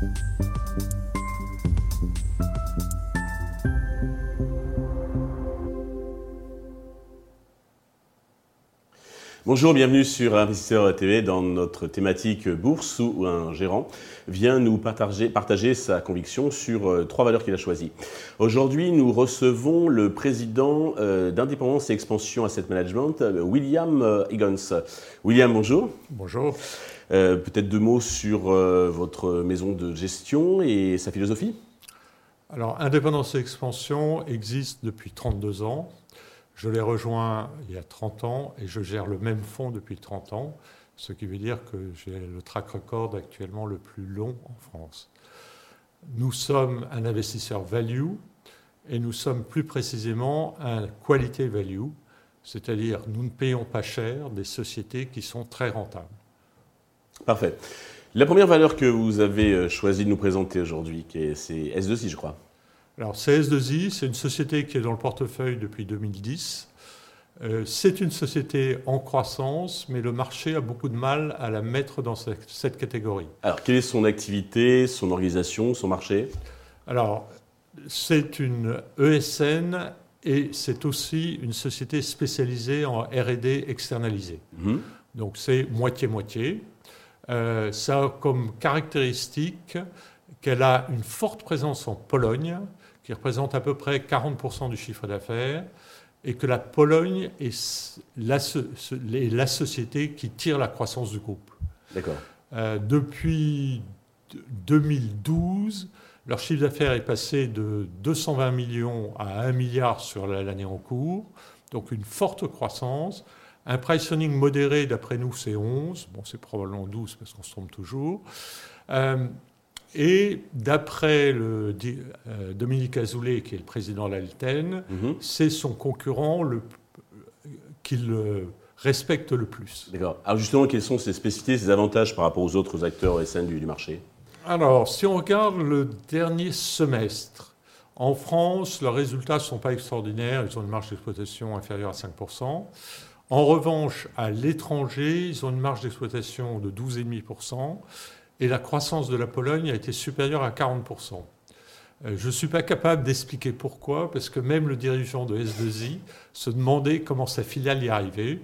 Thank you. Bonjour, bienvenue sur Investisseur TV dans notre thématique bourse où un gérant vient nous partager, partager sa conviction sur euh, trois valeurs qu'il a choisies. Aujourd'hui, nous recevons le président euh, d'Indépendance et Expansion Asset Management, euh, William Higgins. William, bonjour. Bonjour. Peut-être deux mots sur votre maison de gestion et sa philosophie Alors, Indépendance et Expansion existe depuis 32 ans. Je l'ai rejoint il y a 30 ans et je gère le même fonds depuis 30 ans, ce qui veut dire que j'ai le track record actuellement le plus long en France. Nous sommes un investisseur value et nous sommes plus précisément un qualité value, c'est-à-dire nous ne payons pas cher des sociétés qui sont très rentables. Parfait. La première valeur que vous avez euh, choisi de nous présenter aujourd'hui, c'est S2I, je crois. Alors CS2I, c'est une société qui est dans le portefeuille depuis 2010. Euh, c'est une société en croissance, mais le marché a beaucoup de mal à la mettre dans cette, catégorie. Alors, quelle est son activité, son organisation, son marché? Alors, c'est une ESN et c'est aussi une société spécialisée en RD externalisée. Mhm. Donc, c'est moitié-moitié. Euh, ça a comme caractéristique qu'elle a une forte présence en Pologne, qui représente à peu près 40% du chiffre d'affaires, et que la Pologne est la, la, société qui tire la croissance du groupe. D'accord. Euh, depuis 2012, leur chiffre d'affaires est passé de 220 millions à 1 milliard sur l'année en cours, donc une forte croissance. Un pricing modéré, d'après nous, c'est 11. Bon, c'est probablement 12 parce qu'on se trompe toujours. Euh, et d'après euh, Dominique Azoulay, qui est le président de l'Alten, mhm. c'est son concurrent qu'il respecte le plus. D'accord. Alors justement, quelles sont ses spécificités, ses avantages par rapport aux autres acteurs SN du, du marché? Alors, si on regarde le dernier semestre, en France, leurs résultats ne sont pas extraordinaires. Ils ont une marge d'exploitation inférieure à 5%. En revanche, à l'étranger, ils ont une marge d'exploitation de 12,5% et la croissance de la Pologne a été supérieure à 40%. Euh, je ne suis pas capable d'expliquer pourquoi, parce que même le dirigeant de S2I se demandait comment sa filiale y arrivait.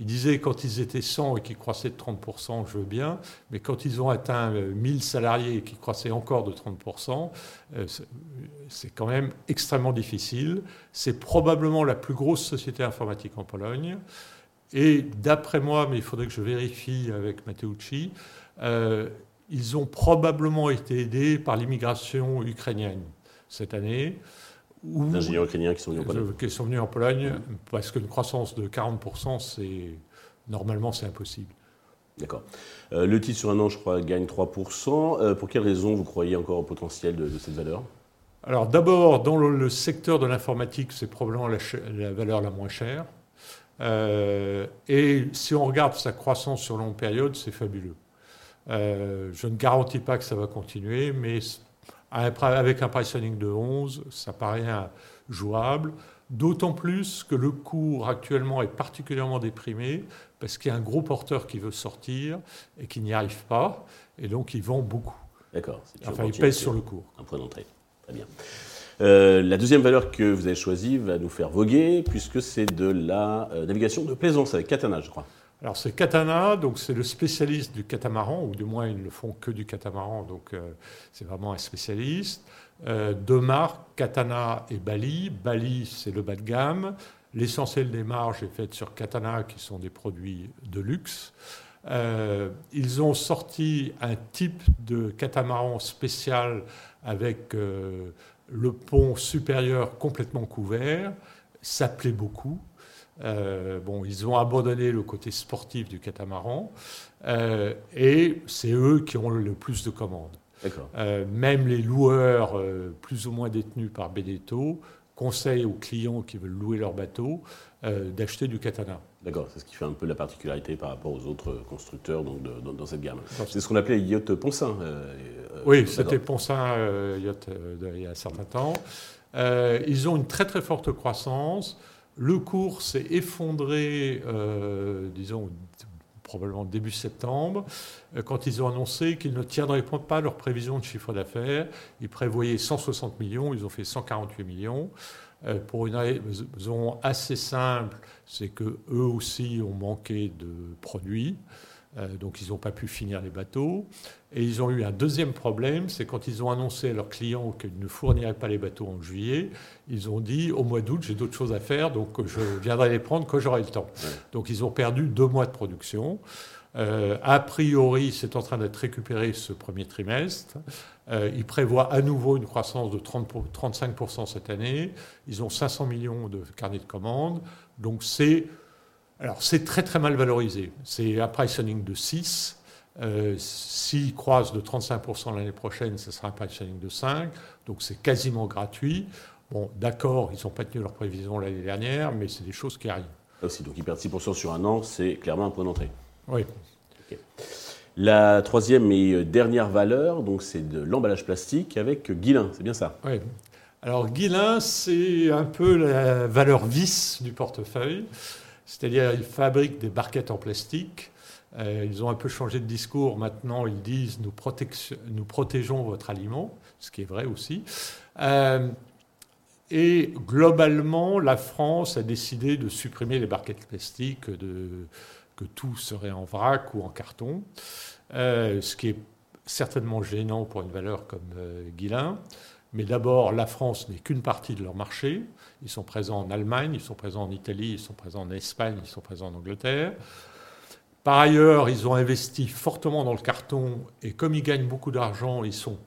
Il disait quand ils étaient 100 et qu'ils croissaient de 30%, je veux bien, mais quand ils ont atteint 1000 euh, salariés et qu'ils croissaient encore de 30%, euh, c'est quand même extrêmement difficile. C'est probablement la plus grosse société informatique en Pologne. Et d'après moi, mais il faudrait que je vérifie avec Matteucci, ils ont probablement été aidés par l'immigration ukrainienne cette année. Ingénieurs ukrainiens qui sont venus en Pologne. Qui sont venus en Pologne, parce qu'une croissance de 40%, c'est normalement c'est impossible. D'accord. Euh, le titre sur un an, je crois, gagne 3%. Euh, pour quelles raisons vous croyez encore au potentiel de, cette valeur? Alors d'abord, dans le, secteur de l'informatique, c'est probablement la, la, valeur la moins chère. Euh, et si on regarde sa croissance sur longue période, c'est fabuleux. Euh, je ne garantis pas que ça va continuer, mais avec un pricing de 11, ça paraît jouable. D'autant plus que le cours actuellement est particulièrement déprimé parce qu'il y a un gros porteur qui veut sortir et qui n'y arrive pas, et donc il vend beaucoup. D'accord. Enfin, il pèse sur le cours. Un point d'entrée. Très bien. Euh, la deuxième valeur que vous avez choisie va nous faire voguer, puisque c'est de la euh, navigation de plaisance avec Katana, je crois. Alors c'est Katana, donc c'est le spécialiste du catamaran, ou du moins ils ne font que du catamaran, donc euh, c'est vraiment un spécialiste. Euh, deux marques, Katana et Bali. Bali, c'est le bas de gamme. L'essentiel des marges est fait sur Katana, qui sont des produits de luxe. Euh, ils ont sorti un type de catamaran spécial avec le pont supérieur complètement couvert. Ça plaît beaucoup. Euh, bon, ils ont abandonné le côté sportif du catamaran euh, et c'est eux qui ont le plus de commandes. Euh, même les loueurs plus ou moins détenus par Beneteau conseillent aux clients qui veulent louer leur bateau d'acheter du katana. D'accord, c'est ce qui fait un peu la particularité par rapport aux autres constructeurs donc, dans, cette gamme. C'est ce qu'on appelait yacht Ponsin. oui, c'était Ponsin yacht il y a un certain temps. ils ont une très très forte croissance. Le cours s'est effondré, euh, disons, probablement début septembre, quand ils ont annoncé qu'ils ne tiendraient pas leur prévision de chiffre d'affaires. Ils prévoyaient 160 millions, ils ont fait 148 millions. Pour une raison assez simple, c'est que eux aussi ont manqué de produits. Euh, donc ils n'ont pas pu finir les bateaux. Et ils ont eu un deuxième problème, c'est quand ils ont annoncé à leurs clients qu'ils ne fourniraient pas les bateaux en juillet, ils ont dit au mois d'août j'ai d'autres choses à faire, donc je viendrai les prendre quand j'aurai le temps. Donc ils ont perdu deux mois de production. Euh, a priori, c'est en train d'être récupéré ce premier trimestre. Euh, ils prévoient à nouveau une croissance de 30 35% cette année. Ils ont 500 millions de carnets de commandes. Donc c'est alors, c'est très très mal valorisé. C'est un pricing de 6. Euh, S'ils croisent de 35% l'année prochaine, ce sera un pricing de 5. Donc, c'est quasiment gratuit. Bon, d'accord, ils n'ont pas tenu leur prévision l'année dernière, mais c'est des choses qui arrivent. Aussi, donc ils perdent 6% sur un an, c'est clairement un point d'entrée. Oui. La troisième et dernière valeur, donc c'est de l'emballage plastique avec Guilin, c'est bien ça? Oui. Alors Guilin, c'est un peu la valeur vice du portefeuille. C'est-à-dire, ils fabriquent des barquettes en plastique. Euh, ils ont un peu changé de discours. Maintenant, ils disent nous, nous protégeons votre aliment, ce qui est vrai aussi. Euh, et globalement, la France a décidé de supprimer les barquettes plastiques, de, que tout serait en vrac ou en carton, euh, ce qui est certainement gênant pour une valeur comme Guilin. Mais d'abord, la France n'est qu'une partie de leur marché. Ils sont présents en Allemagne, ils sont présents en Italie, ils sont présents en Espagne, ils sont présents en Angleterre. Par ailleurs, ils ont investi fortement dans le carton et comme ils gagnent beaucoup d'argent, ils sont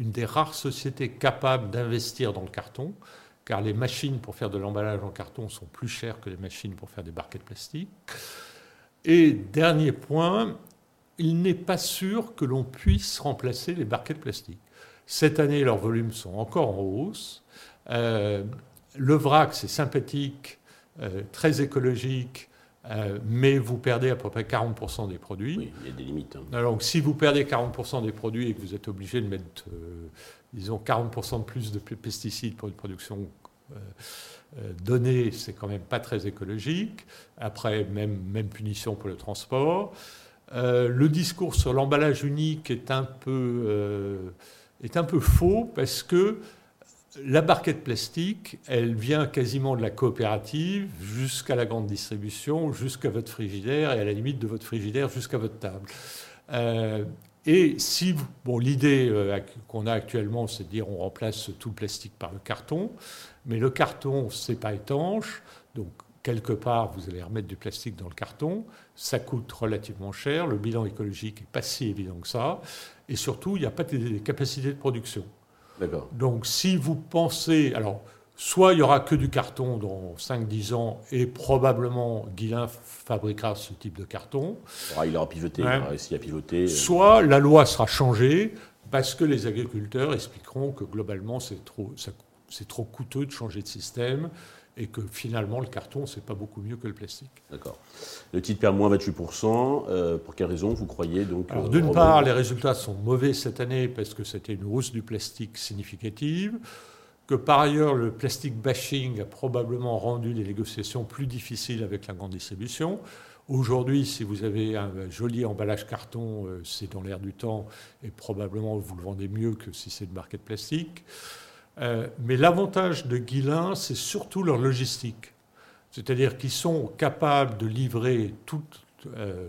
une des rares sociétés capables d'investir dans le carton, car les machines pour faire de l'emballage en carton sont plus chères que les machines pour faire des barquettes plastiques. Et dernier point, il n'est pas sûr que l'on puisse remplacer les barquettes plastiques. Cette année, leurs volumes sont encore en hausse. Euh, le vrac, c'est sympathique, euh, très écologique, euh, mais vous perdez à peu près 40% des produits. Oui, il y a des limites. Hein. Donc, si vous perdez 40% des produits et que vous êtes obligé de mettre, euh, disons, 40% de plus de pesticides pour une production donnée, c'est quand même pas très écologique. Après, même, même punition pour le transport. le discours sur l'emballage unique est un peu, est un peu faux parce que la barquette plastique, elle vient quasiment de la coopérative jusqu'à la grande distribution, jusqu'à votre frigidaire et à la limite de votre frigidaire jusqu'à votre table. Euh, et si, bon, l'idée euh, qu'on a actuellement, c'est de dire on remplace tout le plastique par le carton, mais le carton, c'est pas étanche, donc quelque part, vous allez remettre du plastique dans le carton, ça coûte relativement cher, le bilan écologique n'est pas si évident que ça, et surtout, il n'y a pas de capacité de production. Donc si vous pensez, alors soit il y aura que du carton dans 5-10 ans et probablement Guilin fabriquera ce type de carton. il aura pivoté, il aura réussi à pivoter. Soit la loi sera changée parce que les agriculteurs expliqueront que globalement c'est trop, c'est trop coûteux de changer de système et que finalement le carton, c'est pas beaucoup mieux que le plastique. D'accord. Le titre perd moins 28%. Euh, pour quelle raison vous croyez donc Alors, D'une part, les résultats sont mauvais cette année parce que c'était une hausse du plastique significative. Que par ailleurs, le plastic bashing a probablement rendu les négociations plus difficiles avec la grande distribution. Aujourd'hui, si vous avez un joli emballage carton, euh, c'est dans l'air du temps et probablement vous le vendez mieux que si c'est une barquette plastique. Euh, mais l'avantage de Guilin, c'est surtout leur logistique. C'est-à-dire qu'ils sont capables de livrer tout, euh,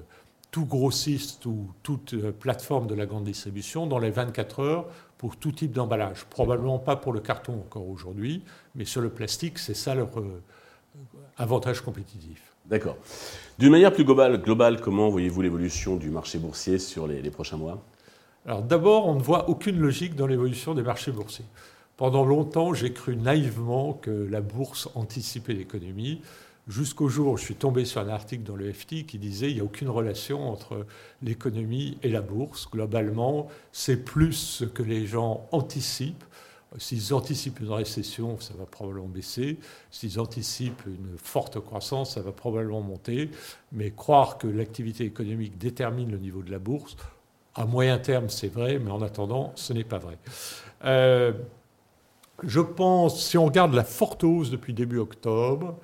tout grossiste ou toute euh, plateforme de la grande distribution dans les 24 heures pour tout type d'emballage. Probablement pas pour le carton encore aujourd'hui, mais sur le plastique, c'est ça leur avantage compétitif. D'accord. D'une manière plus globale, globale comment voyez-vous l'évolution du marché boursier sur les, les prochains mois? Alors d'abord, on ne voit aucune logique dans l'évolution des marchés boursiers. Pendant longtemps, j'ai cru naïvement que la bourse anticipait l'économie, jusqu'au jour où je suis tombé sur un article dans le FT qui disait qu'il n'y a aucune relation entre l'économie et la bourse. Globalement, c'est plus ce que les gens anticipent. S'ils anticipent une récession, ça va probablement baisser. S'ils anticipent une forte croissance, ça va probablement monter. Mais croire que l'activité économique détermine le niveau de la bourse, à moyen terme, c'est vrai, mais en attendant, ce n'est pas vrai. Euh, je pense, si on regarde la forte hausse depuis début octobre,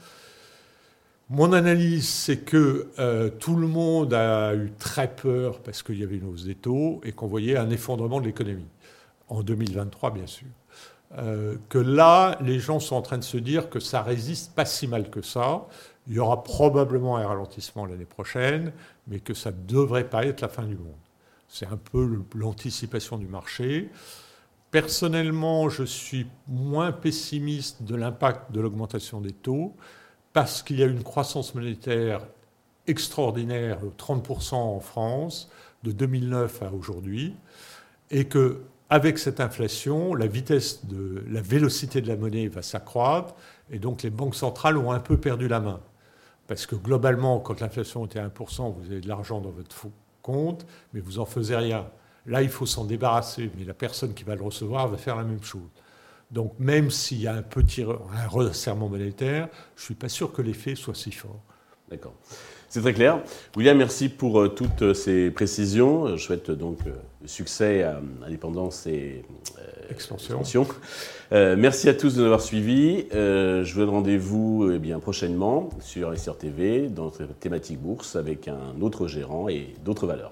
Mon analyse, c'est que euh, tout le monde a eu très peur parce qu'il y avait une hausse des taux et qu'on voyait un effondrement de l'économie. En 2023, bien sûr. Euh, que là, les gens sont en train de se dire que ça résiste pas si mal que ça. Il y aura probablement un ralentissement l'année prochaine, mais que ça ne devrait pas être la fin du monde. C'est un peu l'anticipation du marché. Personnellement, je suis moins pessimiste de l'impact de l'augmentation des taux parce qu'il y a une croissance monétaire extraordinaire de 30% en France de 2009 à aujourd'hui, et que avec cette inflation, la vitesse de la vélocité de la monnaie va s'accroître, et donc les banques centrales ont un peu perdu la main. Parce que globalement, quand l'inflation était à 1%, vous avez de l'argent dans votre compte, mais vous n'en faisiez rien. Là, il faut s'en débarrasser, mais la personne qui va le recevoir va faire la même chose. Donc même s'il y a un petit un resserrement monétaire, je ne suis pas sûr que l'effet soit si fort. D'accord. C'est très clair. William, merci pour euh, toutes ces précisions. Je souhaite donc euh, succès à Indépendance et euh, Expansion. merci à tous de nous avoir suivis. je vous donne rendez-vous eh bien prochainement sur Investir TV dans notre thématique bourse avec un autre gérant et d'autres valeurs.